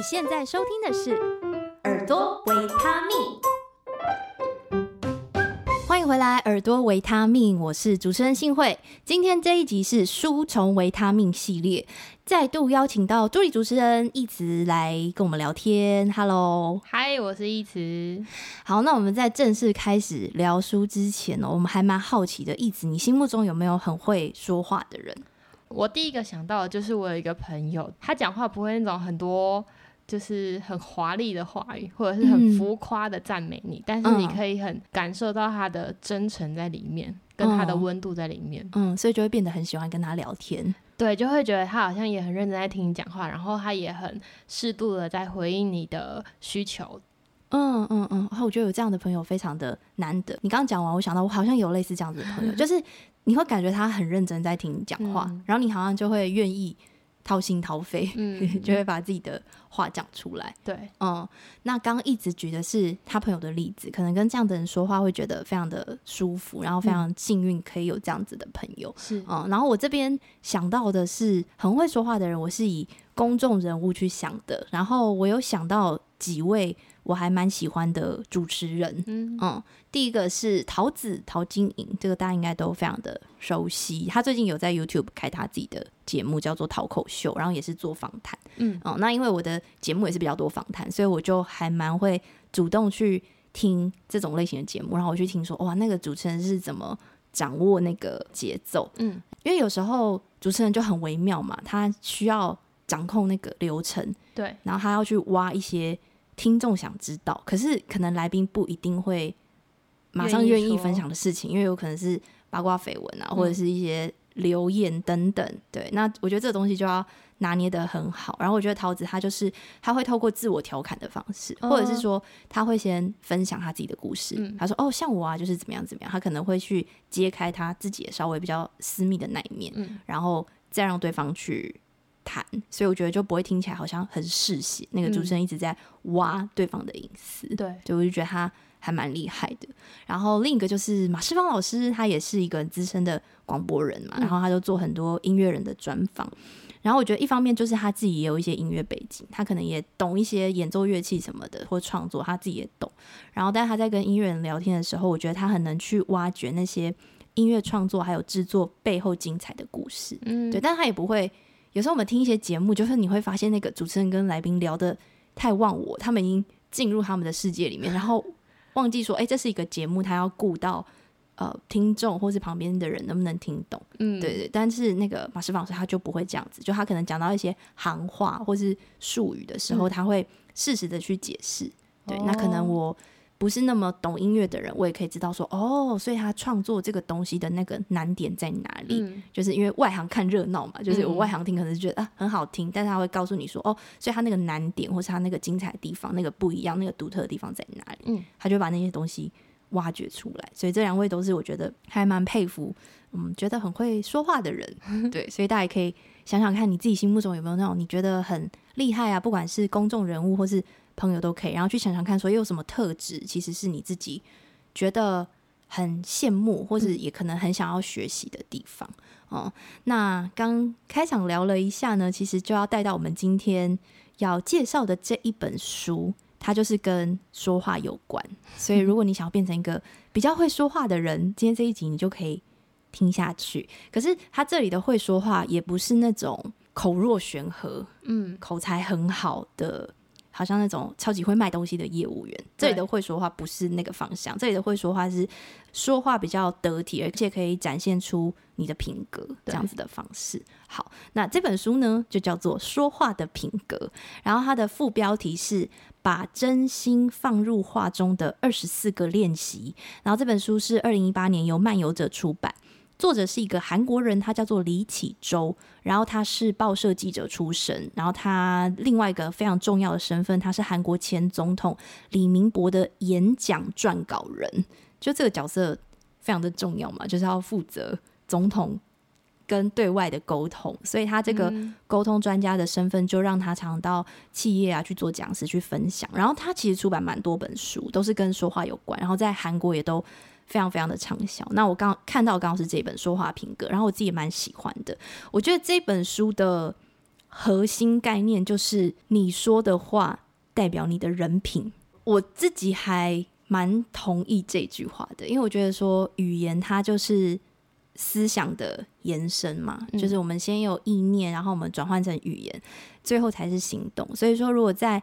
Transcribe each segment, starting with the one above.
你现在收听的是耳朵维他命，欢迎回来，耳朵维他命，我是主持人幸慧。今天这一集是书虫维他命系列，再度邀请到助理主持人一慈来跟我们聊天。Hello，嗨，我是一慈。好，那我们在正式开始聊书之前呢，我们还蛮好奇的，一慈，你心目中有没有很会说话的人？我第一个想到的就是我有一个朋友，他讲话不会那种很多就是很华丽的话语，或者是很浮夸的赞美你，嗯，但是你可以很感受到他的真诚在里面，嗯，跟他的温度在里面，嗯，所以就会变得很喜欢跟他聊天，对，就会觉得他好像也很认真在听你讲话，然后他也很适度的在回应你的需求，嗯嗯嗯，然后我觉得有这样的朋友非常的难得。你刚刚讲完，我想到我好像有类似这样子的朋友，就是。你会感觉他很认真在听你讲话，嗯，然后你好像就会愿意掏心掏肺，嗯，就会把自己的话讲出来。对，嗯，那刚刚一直举的是他朋友的例子，可能跟这样的人说话会觉得非常的舒服，然后非常幸运可以有这样子的朋友。是，嗯，然后我这边想到的是很会说话的人，我是以公众人物去想的，然后我有想到几位。我还蛮喜欢的主持人，嗯，嗯，第一个是桃子陶晶莹，这个大家应该都非常的熟悉。他最近有在 YouTube 开他自己的节目，叫做《陶口秀》，然后也是做访谈，嗯，哦、嗯，那因为我的节目也是比较多访谈，所以我就还蛮会主动去听这种类型的节目，然后我去听说，哇，那个主持人是怎么掌握那个节奏，嗯，因为有时候主持人就很微妙嘛，他需要掌控那个流程，对，然后他要去挖一些。听众想知道，可是可能来宾不一定会马上愿意分享的事情，因为有可能是八卦绯闻啊、嗯，或者是一些留言等等。对，那我觉得这个东西就要拿捏得很好。然后我觉得桃子他就是他会透过自我调侃的方式，或者是说他会先分享他自己的故事。嗯、他说：“哦，像我啊，就是怎么样怎么样。”他可能会去揭开他自己稍微比较私密的那一面，嗯、然后再让对方去。谈，所以我觉得就不会听起来好像很嗜血。那个主持人一直在挖对方的隐私，对、嗯，就我就觉得他还蛮厉害的。然后另一个就是马世芳老师，他也是一个资深的广播人嘛，然后他就做很多音乐人的专访。然后我觉得一方面就是他自己也有一些音乐背景，他可能也懂一些演奏乐器什么的，或创作他自己也懂。然后但是他在跟音乐人聊天的时候，我觉得他很能去挖掘那些音乐创作还有制作背后精彩的故事。嗯，对，但他也不会。有时候我们听一些节目，就是你会发现那个主持人跟来宾聊的太忘我，他们已经进入他们的世界里面，然后忘记说，哎、欸，这是一个节目，他要顾到呃听众或是旁边的人能不能听懂。嗯，对对。但是那个马世芳老师他就不会这样子，就他可能讲到一些行话或是术语的时候，他会适时的去解释、嗯。对，那可能我。不是那么懂音乐的人，我也可以知道说哦，所以他创作这个东西的那个难点在哪里？嗯、就是因为外行看热闹嘛，就是我外行听可能是觉得啊很好听，但是他会告诉你说哦，所以他那个难点或是他那个精彩的地方，那个不一样，那个独特的地方在哪里？嗯，他就把那些东西挖掘出来。所以这两位都是我觉得还蛮佩服，嗯，觉得很会说话的人。对，所以大家也可以想想看你自己心目中有没有那种你觉得很厉害啊，不管是公众人物或是。朋友都可以，然后去想想看，说有什么特质，其实是你自己觉得很羡慕，或者也可能很想要学习的地方哦、嗯。那刚开场聊了一下呢，其实就要带到我们今天要介绍的这一本书，它就是跟说话有关。所以，如果你想要变成一个比较会说话的人，今天这一集你就可以听下去。可是，他这里的会说话，也不是那种口若悬河，嗯，口才很好的。好像那种超级会卖东西的业务员，这里的会说话不是那个方向，这里的会说话是说话比较得体，而且可以展现出你的品格这样子的方式。好，那这本书呢就叫做《说话的品格》，然后它的副标题是“把真心放入话中的二十四个练习”，然后这本书是二零一八年由漫游者出版。作者是一个韩国人，他叫做李启周，然后他是报社记者出身，然后他另外一个非常重要的身份，他是韩国前总统李明博的演讲撰稿人，就这个角色非常的重要嘛，就是要负责总统跟对外的沟通，所以他这个沟通专家的身份就让他常到企业啊去做讲师去分享，然后他其实出版蛮多本书，都是跟说话有关，然后在韩国也都。非常非常的畅销。那我刚看到刚好是这本说话品格，然后我自己也蛮喜欢的。我觉得这本书的核心概念就是你说的话代表你的人品。我自己还蛮同意这句话的，因为我觉得说语言它就是思想的延伸嘛，嗯、就是我们先有意念，然后我们转换成语言，最后才是行动。所以说，如果在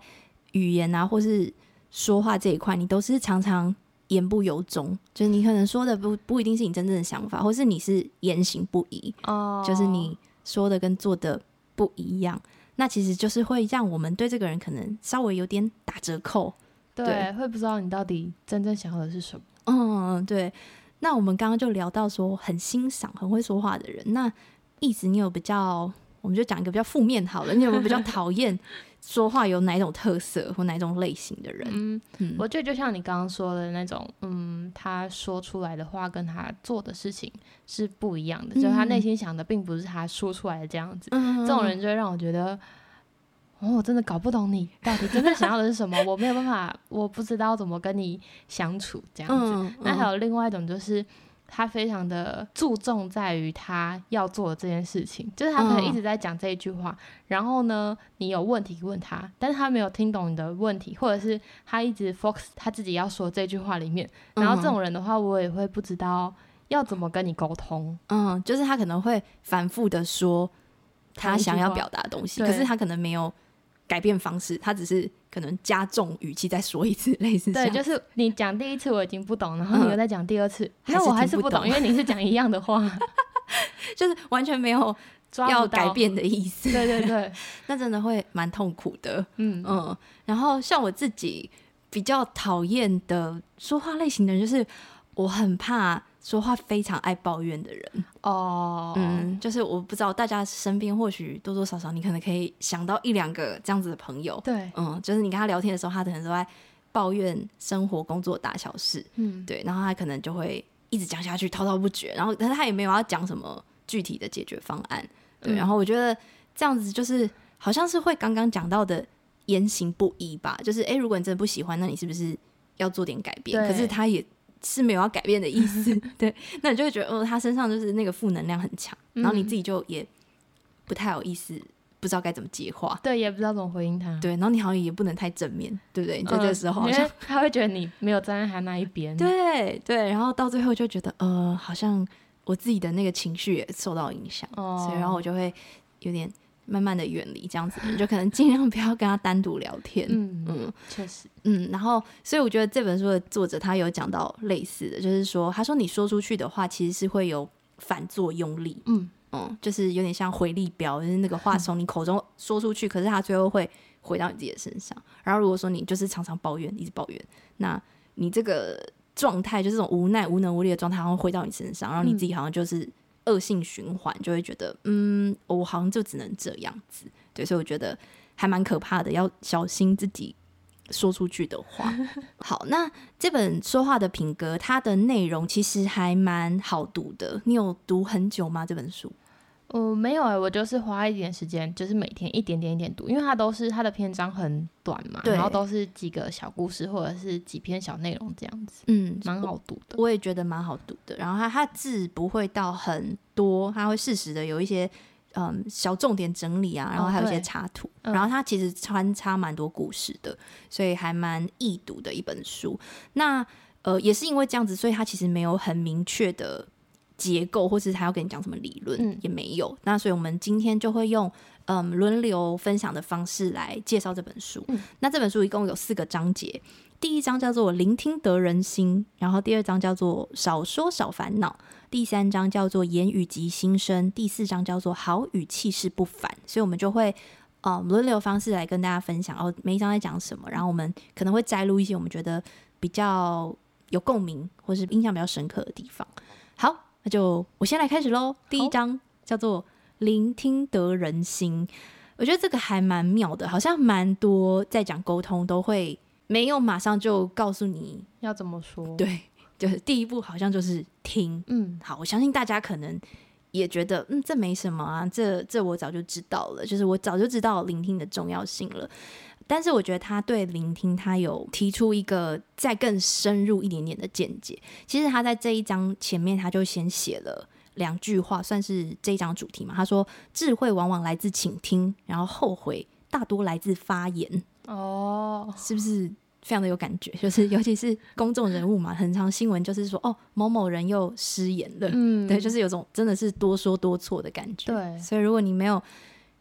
语言啊或是说话这一块，你都是常常言不由衷，就是你可能说的不不一定是你真正的想法，或是你是言行不一，哦，就是你说的跟做的不一样，那其实就是会让我们对这个人可能稍微有点打折扣。对，对，会不知道你到底真正想要的是什么。嗯，对。那我们刚刚就聊到说，很欣赏很会说话的人。那一直你有比较，我们就讲一个比较负面好了。你有没有比较讨厌说话有哪一种特色或哪一种类型的人？嗯，嗯，我觉得就像你刚刚说的那种，嗯，他说出来的话跟他做的事情是不一样的，嗯、就他内心想的并不是他说出来的这样子。嗯、这种人就会让我觉得。哦，我真的搞不懂你到底真正想要的是什么，我没有办法，我不知道怎么跟你相处这样子。嗯嗯、那还有另外一种，就是他非常的注重在于他要做的这件事情，就是他可能一直在讲这一句话，嗯、然后呢，你有问题问他，但是他没有听懂你的问题，或者是他一直 focus 他自己要说这句话里面，然后这种人的话，我也会不知道要怎么跟你沟通。嗯，就是他可能会反复的说他想要表达的东西，可是他可能没有。改变方式，他只是可能加重语气再说一次，类似。对，就是你讲第一次我已经不懂，然后你又再讲第二次，那、嗯、我还是不懂，因为你是讲一样的话，就是完全没有要改变的意思。对对对，那真的会蛮痛苦的。嗯嗯，然后像我自己比较讨厌的说话类型的人，就是我很怕。说话非常爱抱怨的人。哦，oh. 嗯，就是我不知道大家身边或许多多少少你可能可以想到一两个这样子的朋友，对，嗯，就是你跟他聊天的时候，他可能都在抱怨生活、工作大小事，嗯，对，然后他可能就会一直讲下去，滔滔不绝，然后但是他也没有要讲什么具体的解决方案，对，嗯、然后我觉得这样子就是好像是会刚刚讲到的言行不一吧，就是哎，如果你真的不喜欢，那你是不是要做点改变？可是他也。是没有要改变的意思，对，那你就会觉得，哦，他身上就是那个负能量很强，嗯、然后你自己就也不太有意思，不知道该怎么接话，对，也不知道怎么回应他，对，然后你好像也不能太正面，对不对？你在这个时候好像，呃、他会觉得你没有站在他那一边，对对，然后到最后就觉得，呃，好像我自己的那个情绪也受到影响，哦、所以然后我就会有点。慢慢的远离这样子，你就可能尽量不要跟他单独聊天。嗯嗯，确实，嗯，然后所以我觉得这本书的作者他有讲到类似的，就是说，他说你说出去的话其实是会有反作用力。嗯嗯，就是有点像回力镖，就是那个话从你口中说出去，嗯、可是他最后会回到你自己的身上。然后如果说你就是常常抱怨，一直抱怨，那你这个状态就是这种无奈、无能、无力的状态，然后回到你身上，然后你自己好像就是。嗯恶性循环，就会觉得，嗯，我好像就只能这样子，对，所以我觉得还蛮可怕的，要小心自己说出去的话。好，那这本说话的品格，它的内容其实还蛮好读的。你有读很久吗？这本书？我、嗯、没有哎、欸，我就是花一点时间，就是每天一点点一点读，因为它都是它的篇章很短嘛，然后都是几个小故事或者是几篇小内容这样子，嗯，蛮好读的我。我也觉得蛮好读的，然后它它字不会到很多，它会适时的有一些嗯小重点整理啊，然后还有一些插图，哦、然后它其实穿插蛮多故事的，所以还蛮易读的一本书。那呃也是因为这样子，所以它其实没有很明确的。结构，或是他要跟你讲什么理论，嗯、也没有。那所以，我们今天就会用嗯轮流分享的方式来介绍这本书。嗯、那这本书一共有四个章节，第一章叫做“聆听得人心”，然后第二章叫做“少说少烦恼”，第三章叫做“言语及心声”，第四章叫做“好语气势不凡”。所以，我们就会嗯轮流方式来跟大家分享哦，每一章在讲什么。然后，我们可能会摘录一些我们觉得比较有共鸣，或是印象比较深刻的地方。好。那就我先来开始喽。第一章叫做“聆听得人心”，我觉得这个还蛮妙的，好像蛮多在讲沟通都会没有马上就告诉你要怎么说。对，就是第一步好像就是听。嗯，好，我相信大家可能也觉得，嗯，这没什么啊，这这我早就知道了，就是我早就知道聆听的重要性了。但是我觉得他对聆听，他有提出一个再更深入一点点的见解。其实他在这一章前面，他就先写了两句话，算是这一章主题嘛。他说：“智慧往往来自倾听，然后后悔大多来自发言。”哦，是不是非常的有感觉？就是尤其是公众人物嘛，很常新闻就是说，哦，某某人又失言了。嗯，对，就是有种真的是多说多错的感觉。对，所以如果你没有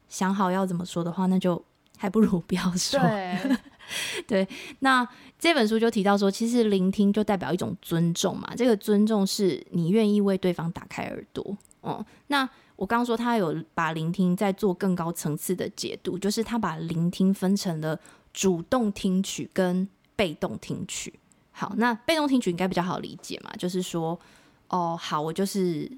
想好要怎么说的话，那就还不如不要说。对。对，那这本书就提到说，其实聆听就代表一种尊重嘛。这个尊重是你愿意为对方打开耳朵。哦、嗯，那我刚刚说他有把聆听在做更高层次的解读，就是他把聆听分成了主动听取跟被动听取。好，那被动听取应该比较好理解嘛，就是说，哦，好，我就是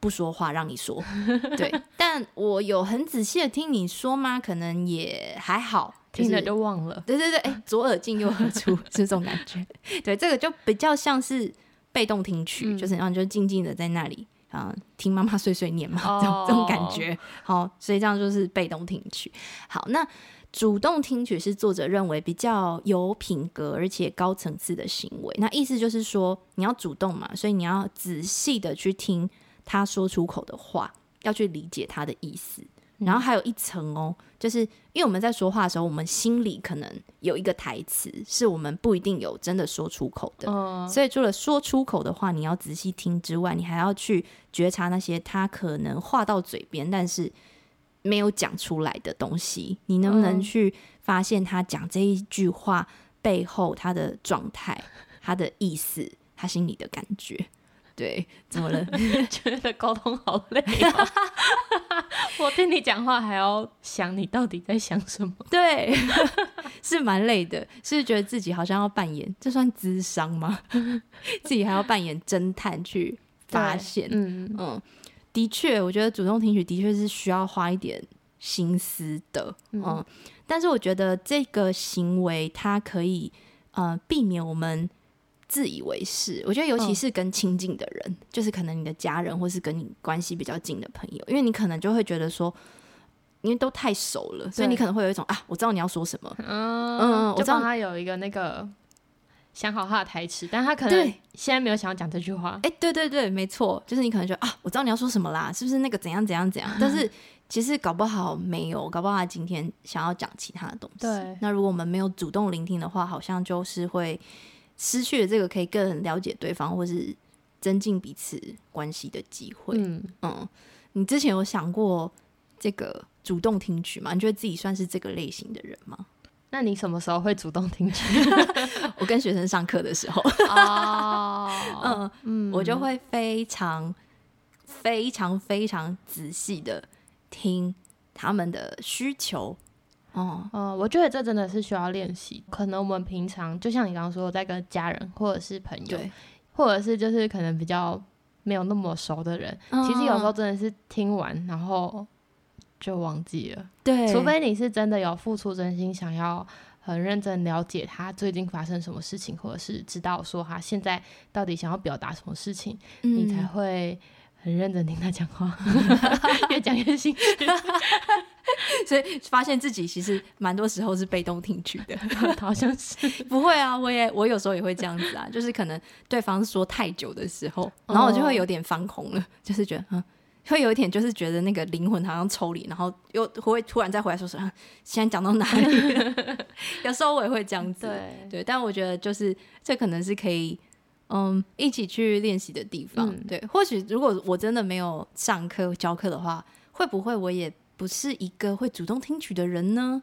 不说话让你说，对，但我有很仔细的听你说吗？可能也还好。听了就忘了，对对对，哎，左耳进右耳出是 这种感觉。对，这个就比较像是被动听取，嗯、就是然后就静静的在那里啊听妈妈碎碎念嘛，这种、哦、这种感觉。好，所以这样就是被动听取。好，那主动听取是作者认为比较有品格而且高层次的行为。那意思就是说，你要主动嘛，所以你要仔细的去听他说出口的话，要去理解他的意思。然后还有一层哦，就是因为我们在说话的时候，我们心里可能有一个台词，是我们不一定有真的说出口的。嗯，所以除了说出口的话，你要仔细听之外，你还要去觉察那些他可能话到嘴边，但是没有讲出来的东西。你能不能去发现他讲这一句话背后他的状态、他的意思、他心里的感觉？对，怎么了？觉得沟通好累哦。我听你讲话还要想你到底在想什么？对，是蛮累的，是觉得自己好像要扮演，这算智商吗？自己还要扮演侦探去发现。嗯嗯，的确，我觉得主动听取的确是需要花一点心思的。嗯，嗯，但是我觉得这个行为它可以呃避免我们。自以为是，我觉得尤其是跟亲近的人，嗯、就是可能你的家人，或是跟你关系比较近的朋友，因为你可能就会觉得说，因为都太熟了，所以你可能会有一种啊，我知道你要说什么，嗯嗯，我知道他有一个那个想好他的台词，但他可能现在没有想要讲这句话。哎、欸，对对对，没错，就是你可能觉得啊，我知道你要说什么啦，是不是那个怎样怎样怎样？但是其实搞不好没有，搞不好他今天想要讲其他的东西。对，那如果我们没有主动聆听的话，好像就是会。失去了这个可以更了解对方，或是增进彼此关系的机会。嗯嗯，你之前有想过这个主动听取吗？你觉得自己算是这个类型的人吗？那你什么时候会主动听取？我跟学生上课的时候。哦，嗯嗯，我就会非常非常非常仔细的听他们的需求。哦，呃，我觉得这真的是需要练习。可能我们平常就像你刚刚说，在跟家人或者是朋友，或者是就是可能比较没有那么熟的人，哦、其实有时候真的是听完然后就忘记了。对，除非你是真的有付出真心，想要很认真了解他最近发生什么事情，或者是知道说他现在到底想要表达什么事情，嗯、你才会很认真听他讲话，越讲越兴趣。所以发现自己其实蛮多时候是被动听取的，好像是。不会啊，我也我有时候也会这样子啊，就是可能对方说太久的时候，然后我就会有点放空了，就是觉得嗯，会有一点就是觉得那个灵魂好像抽离，然后又会突然再回来说说，嗯，现在讲到哪里？有时候我也会这样子，对对，但我觉得就是这可能是可以嗯一起去练习的地方，嗯、对，或许如果我真的没有上课教课的话，会不会我也。不是一个会主动听取的人呢，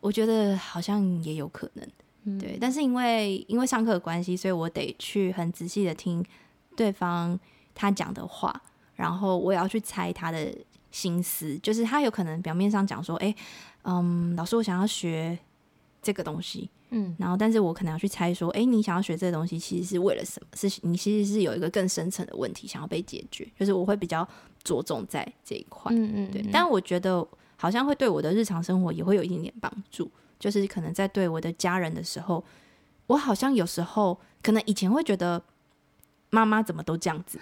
我觉得好像也有可能，嗯、对。但是因为因为上课的关系，所以我得去很仔细的听对方他讲的话，然后我也要去猜他的心思。就是他有可能表面上讲说，哎，嗯，老师，我想要学这个东西，嗯，然后但是我可能要去猜说，哎，你想要学这个东西，其实是为了什么？是你其实是有一个更深层的问题想要被解决，就是我会比较。着重在这一块，嗯嗯，对，但我觉得好像会对我的日常生活也会有一点点帮助。就是可能在对我的家人的时候，我好像有时候可能以前会觉得妈妈怎么都这样子，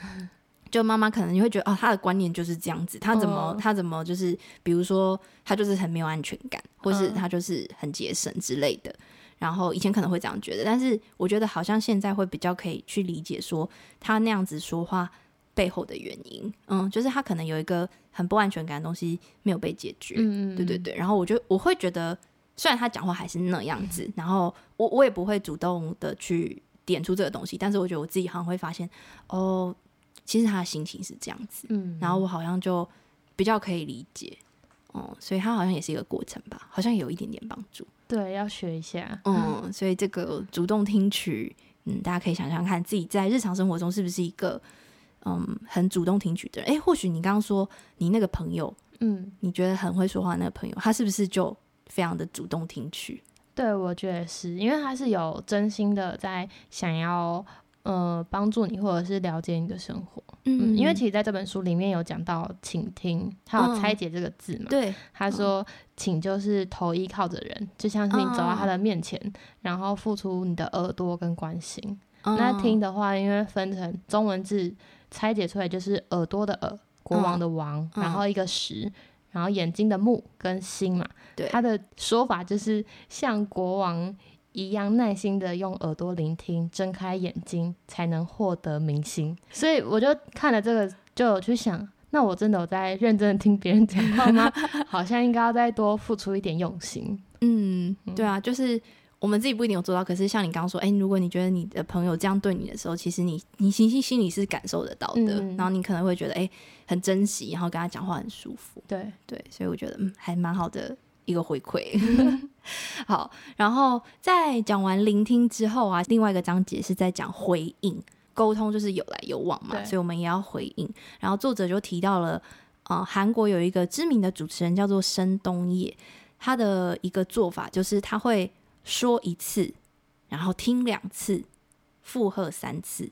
就妈妈可能你会觉得哦，她的观念就是这样子，她怎么她怎么就是，比如说她就是很没有安全感，或是她就是很节省之类的。然后以前可能会这样觉得，但是我觉得好像现在会比较可以去理解说，她那样子说话。背后的原因。嗯，就是他可能有一个很不安全感的东西没有被解决。嗯，对对对。然后我就我会觉得，虽然他讲话还是那样子，嗯、然后我我也不会主动的去点出这个东西，但是我觉得我自己好像会发现，哦，其实他的心情是这样子。嗯，然后我好像就比较可以理解。哦、嗯，所以他好像也是一个过程吧，好像有一点点帮助。对，要学一下。嗯，所以这个主动听取，嗯，大家可以想想看，自己在日常生活中是不是一个嗯很主动听取的人？诶，或许你刚刚说你那个朋友，嗯，你觉得很会说话的那个朋友，他是不是就非常的主动听取？对，我觉得是因为他是有真心的在想要。呃，帮助你或者是了解你的生活，嗯，因为其实在这本书里面有讲到倾听，他有拆解这个字嘛，嗯、对，他说请就是头依靠着人，就像是你走到他的面前，嗯、然后付出你的耳朵跟关心。嗯、那听的话，因为分成中文字拆解出来就是耳朵的耳，国王的王，嗯、然后一个石，然后眼睛的目跟心嘛，对，他的说法就是像国王。一样耐心的用耳朵聆听，睁开眼睛才能获得明星。所以我就看了这个，就有去想，那我真的有在认真的听别人讲话吗？好像应该要再多付出一点用心。嗯，对啊，就是我们自己不一定有做到，可是像你刚刚说，哎、欸，如果你觉得你的朋友这样对你的时候，其实你你心心心里是感受得到的，嗯、然后你可能会觉得，哎、欸，很珍惜，然后跟他讲话很舒服。对对，所以我觉得，嗯，还蛮好的。一个回馈，好，然后在讲完聆听之后啊，另外一个章节是在讲回应，沟通就是有来有往嘛，所以我们也要回应。然后作者就提到了，呃，韩国有一个知名的主持人叫做申东烨，他的一个做法就是他会说一次，然后听两次，附和三次，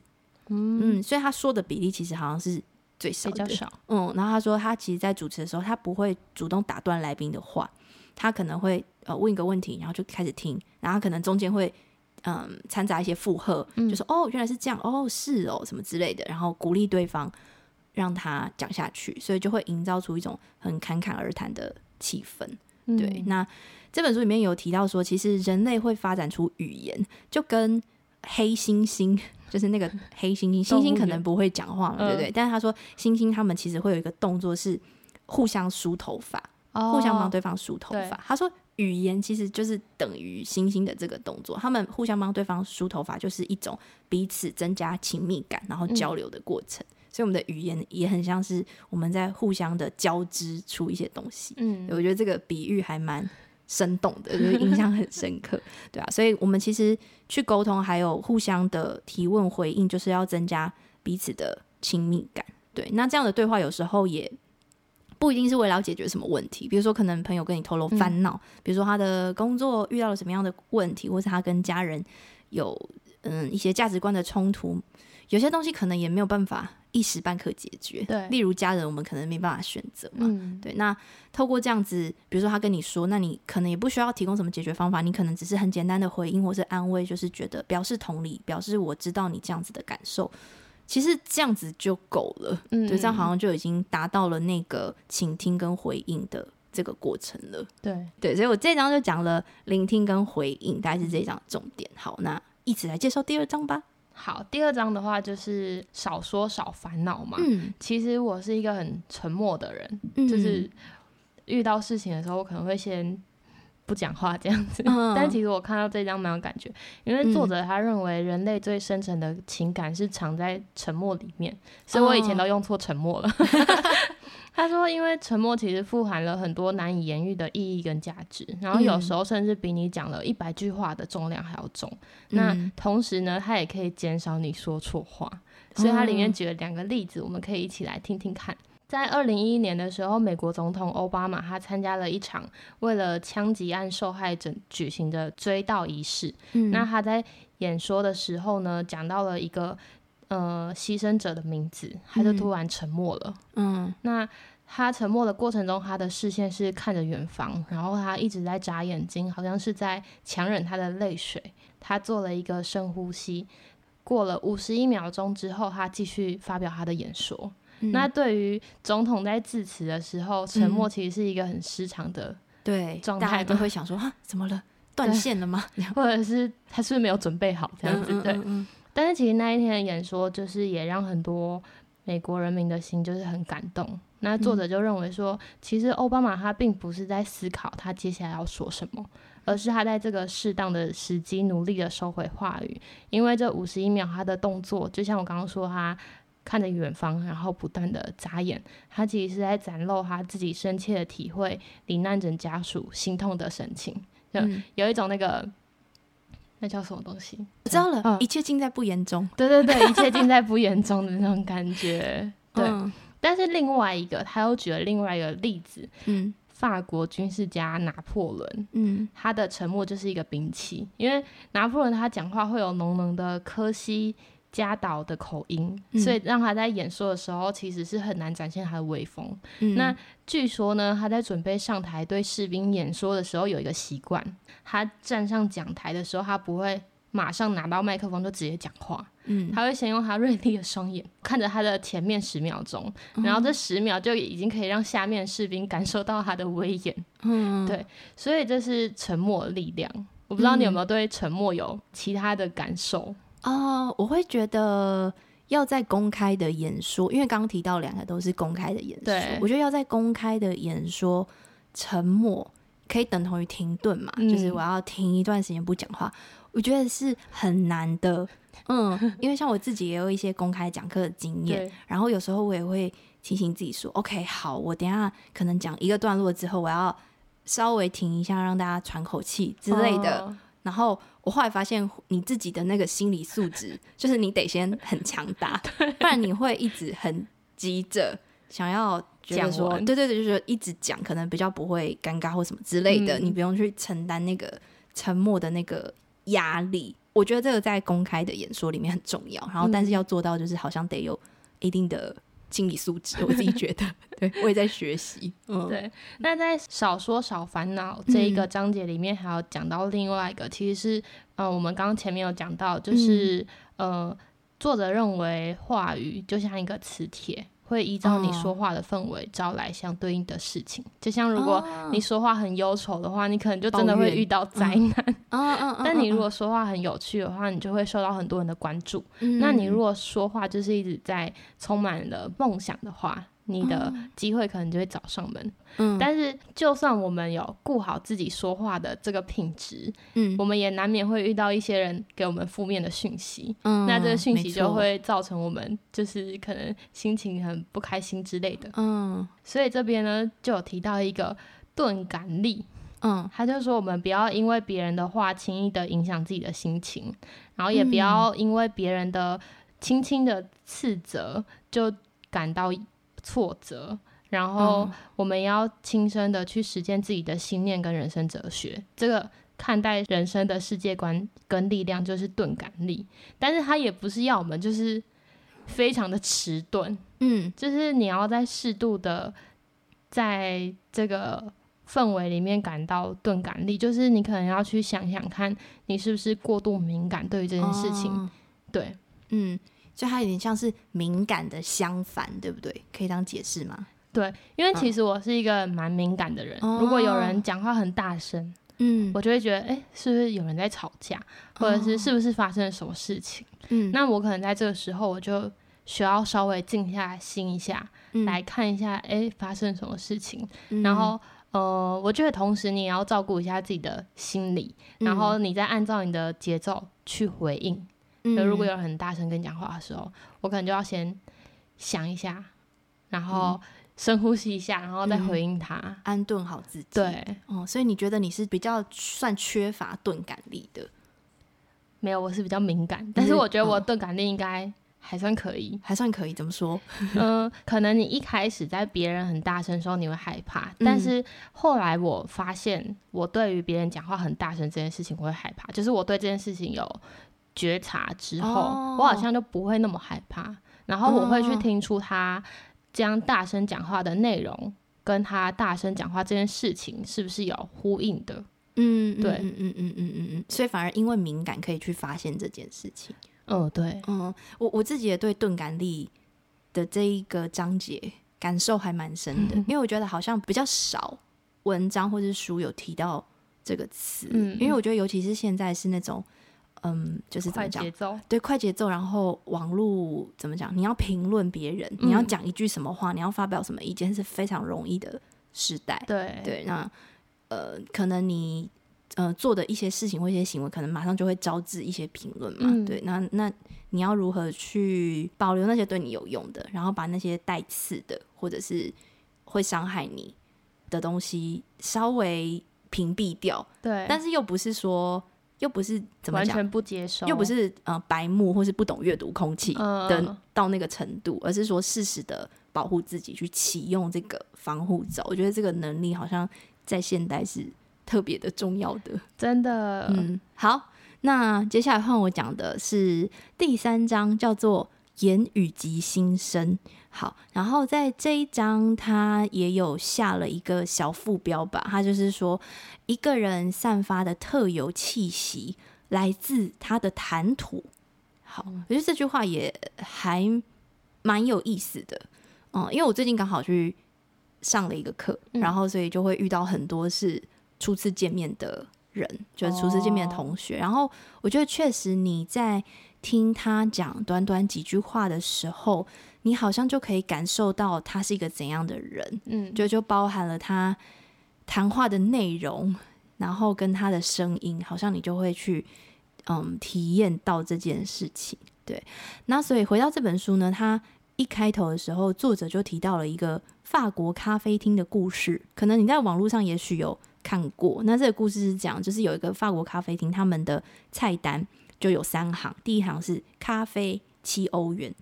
嗯，嗯，所以他说的比例其实好像是最少的，比较少，嗯，然后他说他其实，在主持的时候，他不会主动打断来宾的话。他可能会呃问一个问题，然后就开始听，然后可能中间会嗯掺杂一些附和，嗯、就说哦原来是这样，哦是哦什么之类的，然后鼓励对方让他讲下去，所以就会营造出一种很侃侃而谈的气氛。嗯、对，那这本书里面有提到说，其实人类会发展出语言，就跟黑猩猩，就是那个黑猩猩，猩猩可能不会讲话嘛，对不对？嗯、但是他说猩猩他们其实会有一个动作是互相梳头发。互相帮对方梳头发。他说，语言其实就是等于猩猩的这个动作。他们互相帮对方梳头发，就是一种彼此增加亲密感，然后交流的过程。嗯、所以，我们的语言也很像是我们在互相的交织出一些东西。嗯，我觉得这个比喻还蛮生动的，就是印象很深刻。对啊，所以我们其实去沟通，还有互相的提问回应，就是要增加彼此的亲密感。对，那这样的对话有时候也。不一定是为了要解决什么问题，比如说可能朋友跟你透露烦恼，嗯、比如说他的工作遇到了什么样的问题，或是他跟家人有嗯一些价值观的冲突，有些东西可能也没有办法一时半刻解决。对，例如家人，我们可能没办法选择嘛。嗯、对，那透过这样子，比如说他跟你说，那你可能也不需要提供什么解决方法，你可能只是很简单的回应或是安慰，就是觉得表示同理，表示我知道你这样子的感受。其实这样子就够了，嗯，对，这样好像就已经达到了那个倾听跟回应的这个过程了。对对，所以我这章就讲了聆听跟回应，大概是这一章重点。好，那一起来介绍第二章吧。好，第二章的话就是少说少烦恼嘛。嗯，其实我是一个很沉默的人，嗯，就是遇到事情的时候，我可能会先。不讲话这样子，嗯、但其实我看到这张蛮有感觉，因为作者他认为人类最深层的情感是藏在沉默里面，嗯、所以我以前都用错沉默了。嗯、他说，因为沉默其实富含了很多难以言喻的意义跟价值，然后有时候甚至比你讲了一百句话的重量还要重。嗯、那同时呢，它也可以减少你说错话，所以它里面举了两个例子，我们可以一起来听听看。在二零一一年的时候，美国总统奥巴马他参加了一场为了枪击案受害者举行的追悼仪式。嗯，那他在演说的时候呢，讲到了一个呃牺牲者的名字，他就突然沉默了。嗯，那他沉默的过程中，他的视线是看着远方，然后他一直在眨眼睛，好像是在强忍他的泪水。他做了一个深呼吸，过了五十一秒钟之后，他继续发表他的演说。嗯、那对于总统在致辞的时候，沉默其实是一个很失常的对状态，大家都会想说啊，怎么了？断线了吗？或者是他是不是没有准备好这样子？对。但是其实那一天的演说，就是也让很多美国人民的心就是很感动。那作者就认为说，其实奥巴马他并不是在思考他接下来要说什么，而是他在这个适当的时机努力的收回话语，因为这五十一秒他的动作，就像我刚刚说，他看着远方，然后不断的眨眼，他其实是在展露他自己深切的体会罹难者家属心痛的神情，就有一种那个。嗯那叫什么东西？我知道了，嗯、一切尽在不言中。对对对，一切尽在不 言中的那种感觉。对，嗯、但是另外一个，他又举了另外一个例子。嗯，法国军事家拿破仑，嗯，他的沉默就是一个兵器，因为拿破仑他讲话会有浓浓的科西嘉岛的口音，嗯、所以让他在演说的时候，其实是很难展现他的威风。嗯、那据说呢，他在准备上台对士兵演说的时候，有一个习惯，他站上讲台的时候，他不会马上拿到麦克风就直接讲话，嗯，他会先用他锐利的双眼看着他的前面十秒钟，然后这十秒就已经可以让下面士兵感受到他的威严。嗯，对，所以这是沉默的力量。我不知道你有没有对沉默有其他的感受？啊，uh, 我会觉得要在公开的演说，因为刚刚提到两个都是公开的演说，我觉得要在公开的演说，沉默可以等同于停顿嘛，嗯、就是我要停一段时间不讲话，我觉得是很难的。嗯，因为像我自己也有一些公开讲课的经验，然后有时候我也会提醒自己说，OK，好，我等一下可能讲一个段落之后，我要稍微停一下，让大家喘口气之类的。Oh. 然后我后来发现，你自己的那个心理素质，就是你得先很强大，不然你会一直很急着想要讲说，完对对对，就是一直讲，可能比较不会尴尬或什么之类的，嗯、你不用去承担那个沉默的那个压力。我觉得这个在公开的演说里面很重要，然后但是要做到，就是好像得有一定的。心理素质，我自己觉得，对我也在学习。嗯，对。那在少说少烦恼这一个章节里面，还有讲到另外一个，嗯、其实是，呃，我们刚刚前面有讲到，就是，嗯、呃，作者认为话语就像一个磁铁。会依照你说话的氛围招来相对应的事情，就像如果你说话很忧愁的话，你可能就真的会遇到灾难。但你如果说话很有趣的话，你就会受到很多人的关注。那你如果说话就是一直在充满了梦想的话，你的机会可能就会找上门。嗯，但是就算我们有顾好自己说话的这个品质，嗯，我们也难免会遇到一些人给我们负面的讯息。嗯，那这个讯息就会造成我们就是可能心情很不开心之类的。嗯，所以这边呢就有提到一个钝感力。嗯，他就说我们不要因为别人的话轻易的影响自己的心情，然后也不要因为别人的轻轻的斥责就感到挫折，然后我们要亲身的去实践自己的信念跟人生哲学。这个看待人生的世界观跟力量就是钝感力，但是它也不是要我们就是非常的迟钝，嗯，就是你要在适度的在这个氛围里面感到钝感力，就是你可能要去想想看你是不是过度敏感对于这件事情，哦、对，嗯。就它有点像是敏感的相反，对不对？可以这样解释吗？对，因为其实我是一个蛮敏感的人。嗯、如果有人讲话很大声，嗯，我就会觉得，哎、欸，是不是有人在吵架，或者是是不是发生了什么事情？嗯，那我可能在这个时候，我就需要稍微静下心一下，嗯、来看一下，哎、欸，发生什么事情。嗯、然后，呃，我觉得同时你也要照顾一下自己的心理，然后你再按照你的节奏去回应。就如果有人很大声跟你讲话的时候，嗯、我可能就要先想一下，然后深呼吸一下，然后再回应他，嗯、安顿好自己。对，哦，所以你觉得你是比较算缺乏钝感力的？没有，我是比较敏感，但是我觉得我钝感力应该还算可以，还算可以。怎么说？嗯、呃，可能你一开始在别人很大声的时候你会害怕，嗯、但是后来我发现，我对于别人讲话很大声这件事情我会害怕，就是我对这件事情有。觉察之后，oh. 我好像就不会那么害怕。然后我会去听出他这样大声讲话的内容，跟他大声讲话这件事情是不是有呼应的？嗯，对，嗯嗯嗯嗯嗯嗯。所以反而因为敏感可以去发现这件事情。哦，对，嗯，我我自己也对钝感力的这一个章节感受还蛮深的，因为我觉得好像比较少文章或者书有提到这个词。嗯，因为我觉得尤其是现在是那种。嗯，就是怎么讲？快节奏，对，快节奏。然后网络怎么讲？你要评论别人，你要讲一句什么话，嗯、你要发表什么意见，是非常容易的时代。对对，那呃，可能你呃做的一些事情或一些行为，可能马上就会招致一些评论嘛。嗯、对，那那你要如何去保留那些对你有用的，然后把那些带刺的或者是会伤害你的东西稍微屏蔽掉？对，但是又不是说。又不是怎么讲，完全不接受，又不是呃白目或是不懂阅读空气的到那个程度，呃、而是说适时的保护自己，去启用这个防护罩。我觉得这个能力好像在现代是特别的重要的，真的。嗯，好，那接下来换我讲的是第三章，叫做言语及心声。好，然后在这一章，他也有下了一个小副标吧，他就是说，一个人散发的特有气息来自他的谈吐。好，我觉得这句话也还蛮有意思的，嗯，因为我最近刚好去上了一个课，然后所以就会遇到很多是初次见面的人，就是初次见面的同学，然后我觉得确实你在听他讲短短几句话的时候。你好像就可以感受到他是一个怎样的人，嗯，就就包含了他谈话的内容，然后跟他的声音，好像你就会去嗯体验到这件事情。对，那所以回到这本书呢，他一开头的时候，作者就提到了一个法国咖啡厅的故事，可能你在网络上也许有看过。那这个故事是讲，就是有一个法国咖啡厅，他们的菜单就有三行，第一行是咖啡七欧元。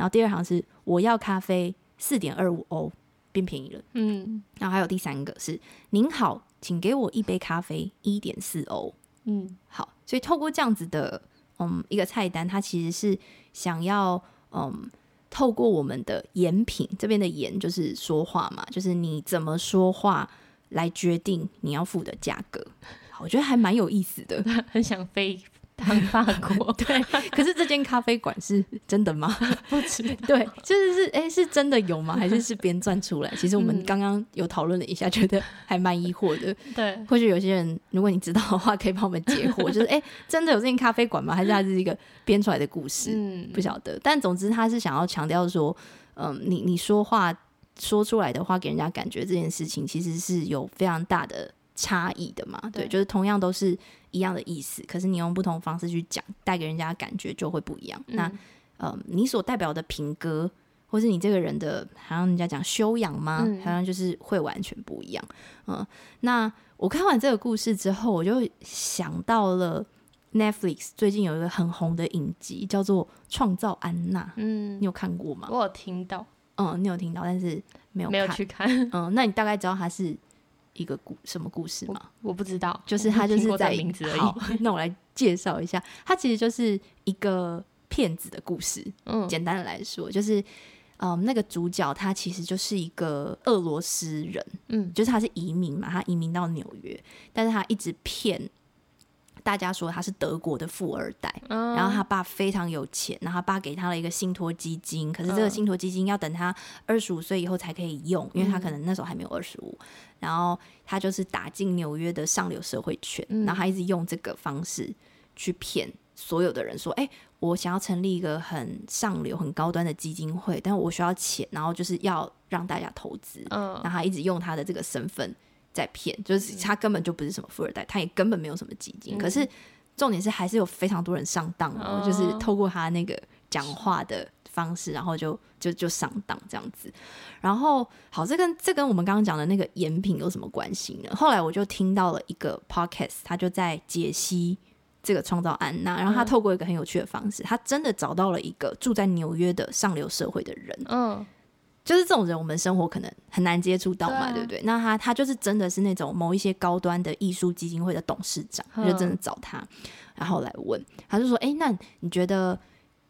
然后第二行是我要咖啡四点二五欧，变便宜了。嗯，然后还有第三个是您好，请给我一杯咖啡一点四欧。嗯，好，所以透过这样子的嗯一个菜单，它其实是想要嗯透过我们的言品，这边的言就是说话嘛，就是你怎么说话来决定你要付的价格。我觉得还蛮有意思的，很想飞。法国 对，可是这间咖啡馆是真的吗？不知道 对，就是是哎、欸，是真的有吗？还是是编撰出来？其实我们刚刚有讨论了一下，觉得还蛮疑惑的。对，或许有些人，如果你知道的话，可以帮我们解惑。就是哎、欸，真的有这间咖啡馆吗？还是它是一个编出来的故事？嗯，不晓得。但总之，他是想要强调说，嗯，你你说话说出来的话，给人家感觉这件事情，其实是有非常大的差异的嘛。对，对，就是同样都是。一样的意思，可是你用不同方式去讲，带给人家的感觉就会不一样。嗯、那，呃，你所代表的品格，或是你这个人的，好像人家讲修养吗？嗯、好像就是会完全不一样。嗯，那我看完这个故事之后，我就想到了 Netflix 最近有一个很红的影集，叫做《创造安娜》。嗯，你有看过吗？我有听到。嗯，你有听到，但是没有没有去看。嗯，那你大概知道它是？一个故什么故事吗？我，我不知道，就是他就是在名字而已。好，那我来介绍一下，他其实就是一个骗子的故事。嗯，简单的来说，就是嗯，那个主角他其实就是一个俄罗斯人，嗯，就是他是移民嘛，他移民到纽约，但是他一直骗。大家说他是德国的富二代，嗯、然后他爸非常有钱，然后他爸给他了一个信托基金，可是这个信托基金要等他二十五岁以后才可以用，因为他可能那时候还没有二十五，然后他就是打进纽约的上流社会圈，嗯、然后他一直用这个方式去骗所有的人说，哎、欸，我想要成立一个很上流、很高端的基金会，但我需要钱，然后就是要让大家投资，嗯，然后他一直用他的这个身份。在骗，就是他根本就不是什么富二代，他也根本没有什么基金。嗯、可是重点是，还是有非常多人上当哦，就是透过他那个讲话的方式，然后就就就上当这样子。然后好，这跟这跟我们刚刚讲的那个言品有什么关系呢？后来我就听到了一个 podcast，他就在解析这个创造安娜，然后他透过一个很有趣的方式，他真的找到了一个住在纽约的上流社会的人。嗯。就是这种人，我们生活可能很难接触到嘛，对，啊、对不对？那他他就是真的是那种某一些高端的艺术基金会的董事长，呵就真的找他，然后来问，他就说：“哎，那你觉得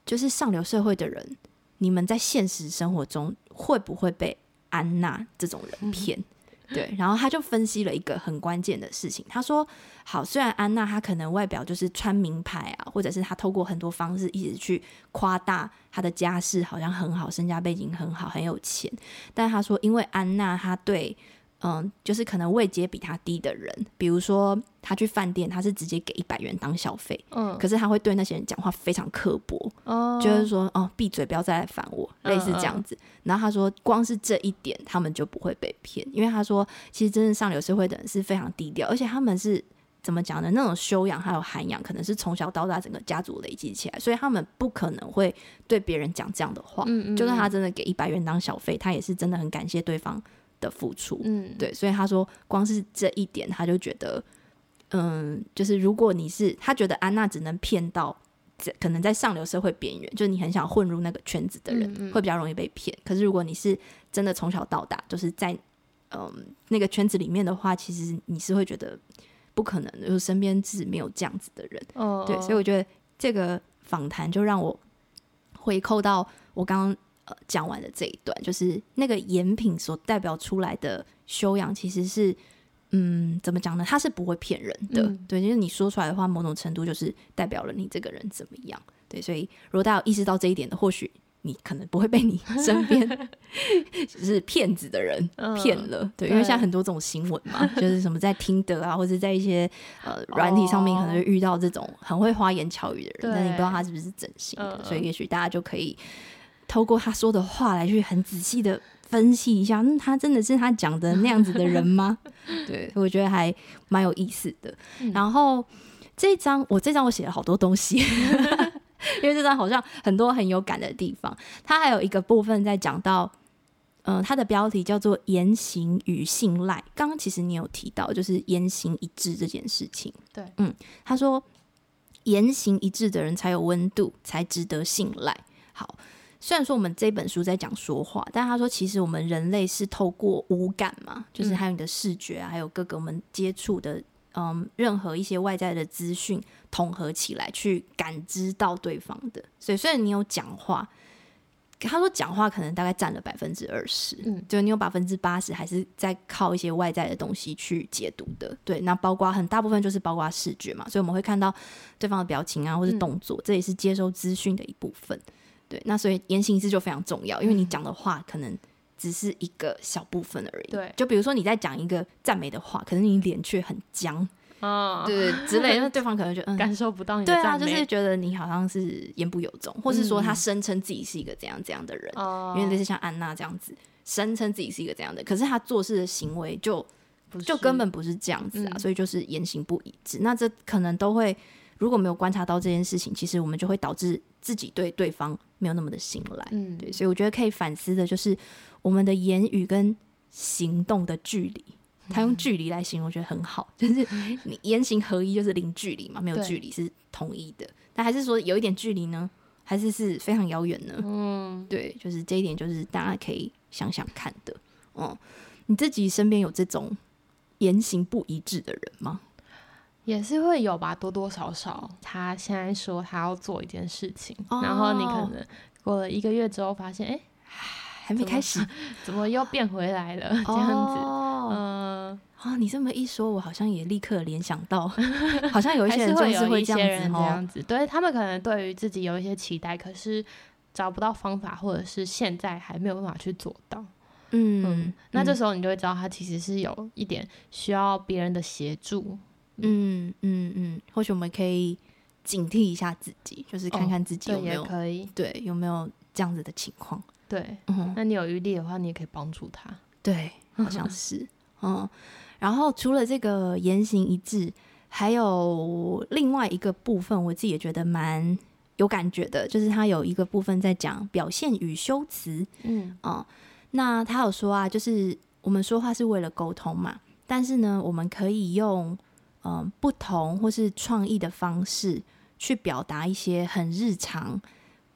就是上流社会的人，你们在现实生活中会不会被安娜这种人骗？”嗯对，然后他就分析了一个很关键的事情。他说：“好，虽然安娜她可能外表就是穿名牌啊，或者是她透过很多方式一直去夸大她的家世好像很好，身家背景很好，很有钱。但他说，因为安娜她对嗯，就是可能位阶比他低的人，比如说他去饭店，他是直接给一百元当小费，嗯，可是他会对那些人讲话非常刻薄，哦，就是说哦，闭嘴，不要再来烦我，类似这样子。嗯嗯，然后他说，光是这一点，他们就不会被骗，因为他说，其实真正上流社会的人是非常低调，而且他们是怎么讲呢？那种修养还有涵养，可能是从小到大整个家族累积起来，所以他们不可能会对别人讲这样的话。嗯嗯，就算他真的给一百元当小费，他也是真的很感谢对方的付出，嗯，对，所以他说，光是这一点，他就觉得，嗯，就是如果你是他觉得安娜只能骗到在可能在上流社会边缘，就是你很想混入那个圈子的人，嗯嗯会比较容易被骗。可是如果你是真的从小到大就是在嗯那个圈子里面的话，其实你是会觉得不可能的，就是身边是没有这样子的人。哦，对，所以我觉得这个访谈就让我回扣到我刚刚。讲完的这一段，就是那个言品所代表出来的修养，其实是，嗯，怎么讲呢？他是不会骗人的，嗯、对，就是你说出来的话，某种程度就是代表了你这个人怎么样，对。所以，如果大家有意识到这一点的，或许你可能不会被你身边就 是骗子的人骗了，嗯、对，因为现在很多这种新闻嘛，就是什么在听得啊，或者在一些呃软体上面，可能会遇到这种很会花言巧语的人，对但你不知道他是不是真心的，嗯、所以也许大家就可以。透过他说的话来去很仔细的分析一下，那、嗯、他真的是他讲的那样子的人吗？对，我觉得还蛮有意思的。嗯、然后这张，我这张我写了好多东西，因为这张好像很多很有感的地方。他还有一个部分在讲到，嗯、呃，他的标题叫做“言行与信赖”。刚刚其实你有提到，就是言行一致这件事情。对，嗯，他说言行一致的人才有温度，才值得信赖。好。虽然说我们这本书在讲说话，但他说其实我们人类是透过五感嘛，就是还有你的视觉啊，还有各个我们接触的，嗯，任何一些外在的资讯统合起来去感知到对方的。所以虽然你有讲话，他说讲话可能大概占了百分之二十，嗯，就你有百分之八十还是在靠一些外在的东西去解读的。对，那包括很大部分就是包括视觉嘛，所以我们会看到对方的表情啊，或是动作，嗯，这也是接收资讯的一部分。对，那所以言行一致就非常重要，因为你讲的话可能只是一个小部分而已。对，就比如说你在讲一个赞美的话，可是你脸却很僵啊，对之类，那对方可能觉得嗯 感受不到你。对啊，就是觉得你好像是言不由衷，或是说他声称自己是一个怎样怎样的人，嗯、因为类似像安娜这样子声称自己是一个怎样的，可是他做事的行为就就根本不是这样子啊，嗯、所以就是言行不一致。那这可能都会。如果没有观察到这件事情，其实我们就会导致自己对对方没有那么的信赖。嗯，对，所以我觉得可以反思的就是我们的言语跟行动的距离。他用距离来形容，我觉得很好，就是 你言行合一，就是零距离嘛，没有距离是统一的。对但还是说有一点距离呢？还是是非常遥远呢？嗯，对，就是这一点，就是大家可以想想看的。哦、嗯，你自己身边有这种言行不一致的人吗？也是会有吧，多多少少。他现在说他要做一件事情，哦、然后你可能过了一个月之后发现，哎、欸，还没开始，怎么又变回来了？这样子，哦、嗯，啊，你这么一说，我好像也立刻联想到，好像有一些人就是会这样子，这样子，对他们可能对于自己有一些期待，可是找不到方法，或者是现在还没有办法去做到。嗯，嗯，那这时候你就会知道，他其实是有一点需要别人的协助。嗯嗯嗯，或许我们可以警惕一下自己，就是看看自己有没有、哦、可以对有没有这样子的情况。对，嗯，那你有余力的话，你也可以帮助他。对，好像是嗯。然后除了这个言行一致，还有另外一个部分，我自己也觉得蛮有感觉的，就是他有一个部分在讲表现与修辞。嗯哦、嗯，那他有说啊，就是我们说话是为了沟通嘛，但是呢，我们可以用。嗯，不同或是创意的方式去表达一些很日常，